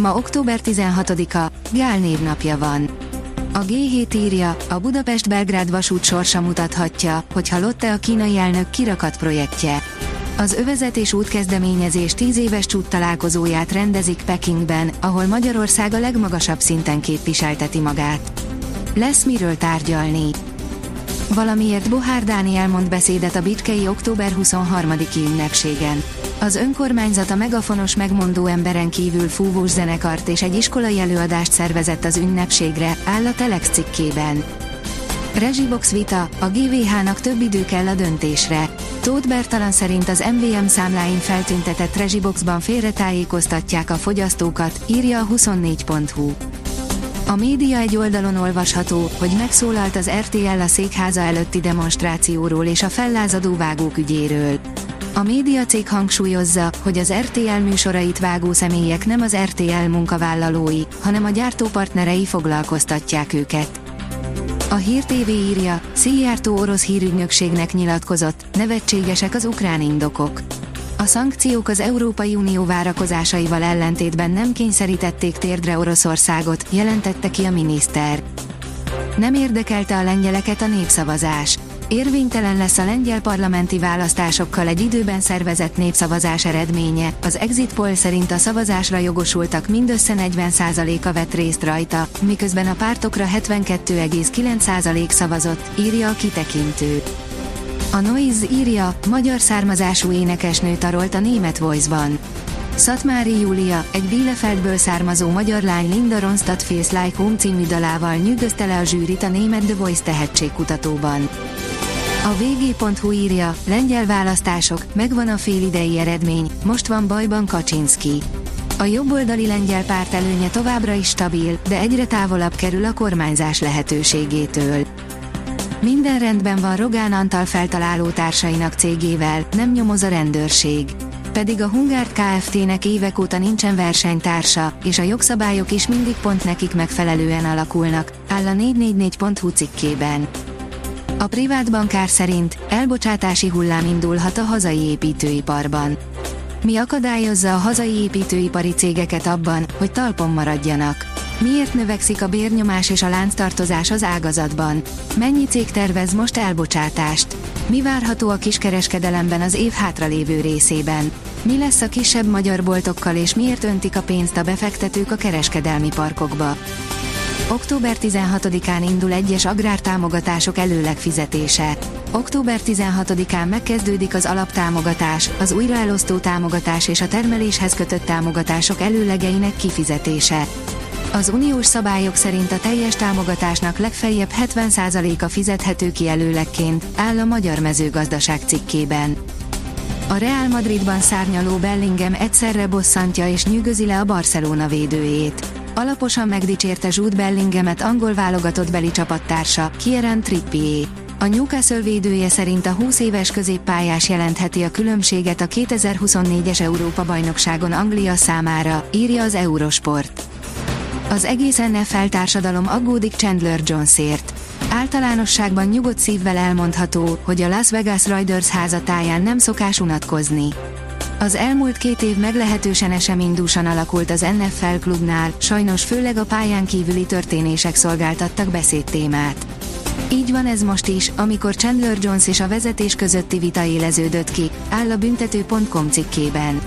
Ma október 16-a, Gál névnapja van. A G7 írja, a Budapest-Belgrád vasút sorsa mutathatja, hogy Lotte a kínai elnök kirakat projektje. Az övezet és útkezdeményezés 10 éves csút találkozóját rendezik Pekingben, ahol Magyarország a legmagasabb szinten képviselteti magát. Lesz miről tárgyalni. Valamiért Bohár Dániel mond beszédet a Bitkei október 23-i ünnepségen. Az önkormányzat a megafonos megmondó emberen kívül fúvós zenekart és egy iskolai előadást szervezett az ünnepségre, áll a Telex cikkében. Rezsibox vita, a GVH-nak több idő kell a döntésre. Tóth Bertalan szerint az MVM számláin feltüntetett Rezsiboxban félretájékoztatják a fogyasztókat, írja a 24.hu. A média egy oldalon olvasható, hogy megszólalt az RTL a székháza előtti demonstrációról és a fellázadó vágók ügyéről. A médiacég hangsúlyozza, hogy az RTL műsorait vágó személyek nem az RTL munkavállalói, hanem a gyártópartnerei foglalkoztatják őket. A Hír TV írja, Szijjártó orosz hírügynökségnek nyilatkozott, nevetségesek az ukrán indokok. A szankciók az Európai Unió várakozásaival ellentétben nem kényszerítették térdre Oroszországot, jelentette ki a miniszter. Nem érdekelte a lengyeleket a népszavazás. Érvénytelen lesz a lengyel parlamenti választásokkal egy időben szervezett népszavazás eredménye. Az exit poll szerint a szavazásra jogosultak mindössze 40%-a vett részt rajta, miközben a pártokra 72,9% szavazott, írja a kitekintő. A Noise írja, magyar származású énekesnő tarolt a német Voice-ban. Szatmári Júlia, egy Bielefeldből származó magyar lány Linda Ronstadt Face Like Home című dalával nyűgözte le a zsűrit a német The Voice tehetségkutatóban. A vg.hu írja, lengyel választások, megvan a félidei eredmény, most van bajban Kaczynski. A jobboldali lengyel párt előnye továbbra is stabil, de egyre távolabb kerül a kormányzás lehetőségétől. Minden rendben van Rogán Antal feltaláló társainak cégével, nem nyomoz a rendőrség. Pedig a Hungárt Kft-nek évek óta nincsen versenytársa, és a jogszabályok is mindig pont nekik megfelelően alakulnak, áll a 444.hu cikkében. A privát bankár szerint elbocsátási hullám indulhat a hazai építőiparban. Mi akadályozza a hazai építőipari cégeket abban, hogy talpon maradjanak? Miért növekszik a bérnyomás és a lánctartozás az ágazatban? Mennyi cég tervez most elbocsátást? Mi várható a kiskereskedelemben az év hátralévő részében? Mi lesz a kisebb magyar boltokkal és miért öntik a pénzt a befektetők a kereskedelmi parkokba? Október 16-án indul egyes agrártámogatások előleg fizetése. Október 16-án megkezdődik az alaptámogatás, az újraelosztó támogatás és a termeléshez kötött támogatások előlegeinek kifizetése. Az uniós szabályok szerint a teljes támogatásnak legfeljebb 70%-a fizethető ki előlegként, áll a Magyar Mezőgazdaság cikkében. A Real Madridban szárnyaló Bellingham egyszerre bosszantja és nyűgözi le a Barcelona védőjét. Alaposan megdicsérte Jude Bellinghamet angol válogatott beli csapattársa, Kieran Trippier. A Newcastle védője szerint a 20 éves középpályás jelentheti a különbséget a 2024-es Európa-bajnokságon Anglia számára, írja az Eurosport. Az egész NFL társadalom aggódik Chandler Jonesért. Általánosságban nyugodt szívvel elmondható, hogy a Las Vegas Raiders házatáján nem szokás unatkozni. Az elmúlt két év meglehetősen eseménydúsan alakult az NFL klubnál, sajnos főleg a pályán kívüli történések szolgáltattak beszédtémát. Így van ez most is, amikor Chandler Jones és a vezetés közötti vita éleződött ki, áll a büntető.com cikkében.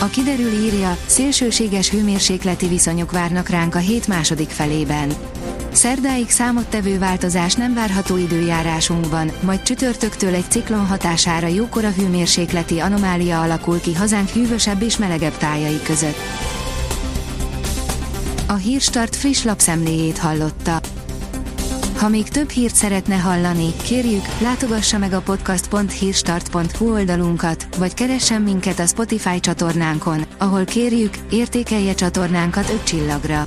A kiderül írja, szélsőséges hőmérsékleti viszonyok várnak ránk a hét második felében. Szerdáig számottevő változás nem várható időjárásunkban, majd csütörtöktől egy ciklon hatására jókora hőmérsékleti anomália alakul ki hazánk hűvösebb és melegebb tájai között. A Hírstart friss lapszemléjét hallotta. Ha még több hírt szeretne hallani, kérjük, látogassa meg a podcast.hírstart.hu oldalunkat, vagy keressen minket a Spotify csatornánkon, ahol kérjük, értékelje csatornánkat 5 csillagra.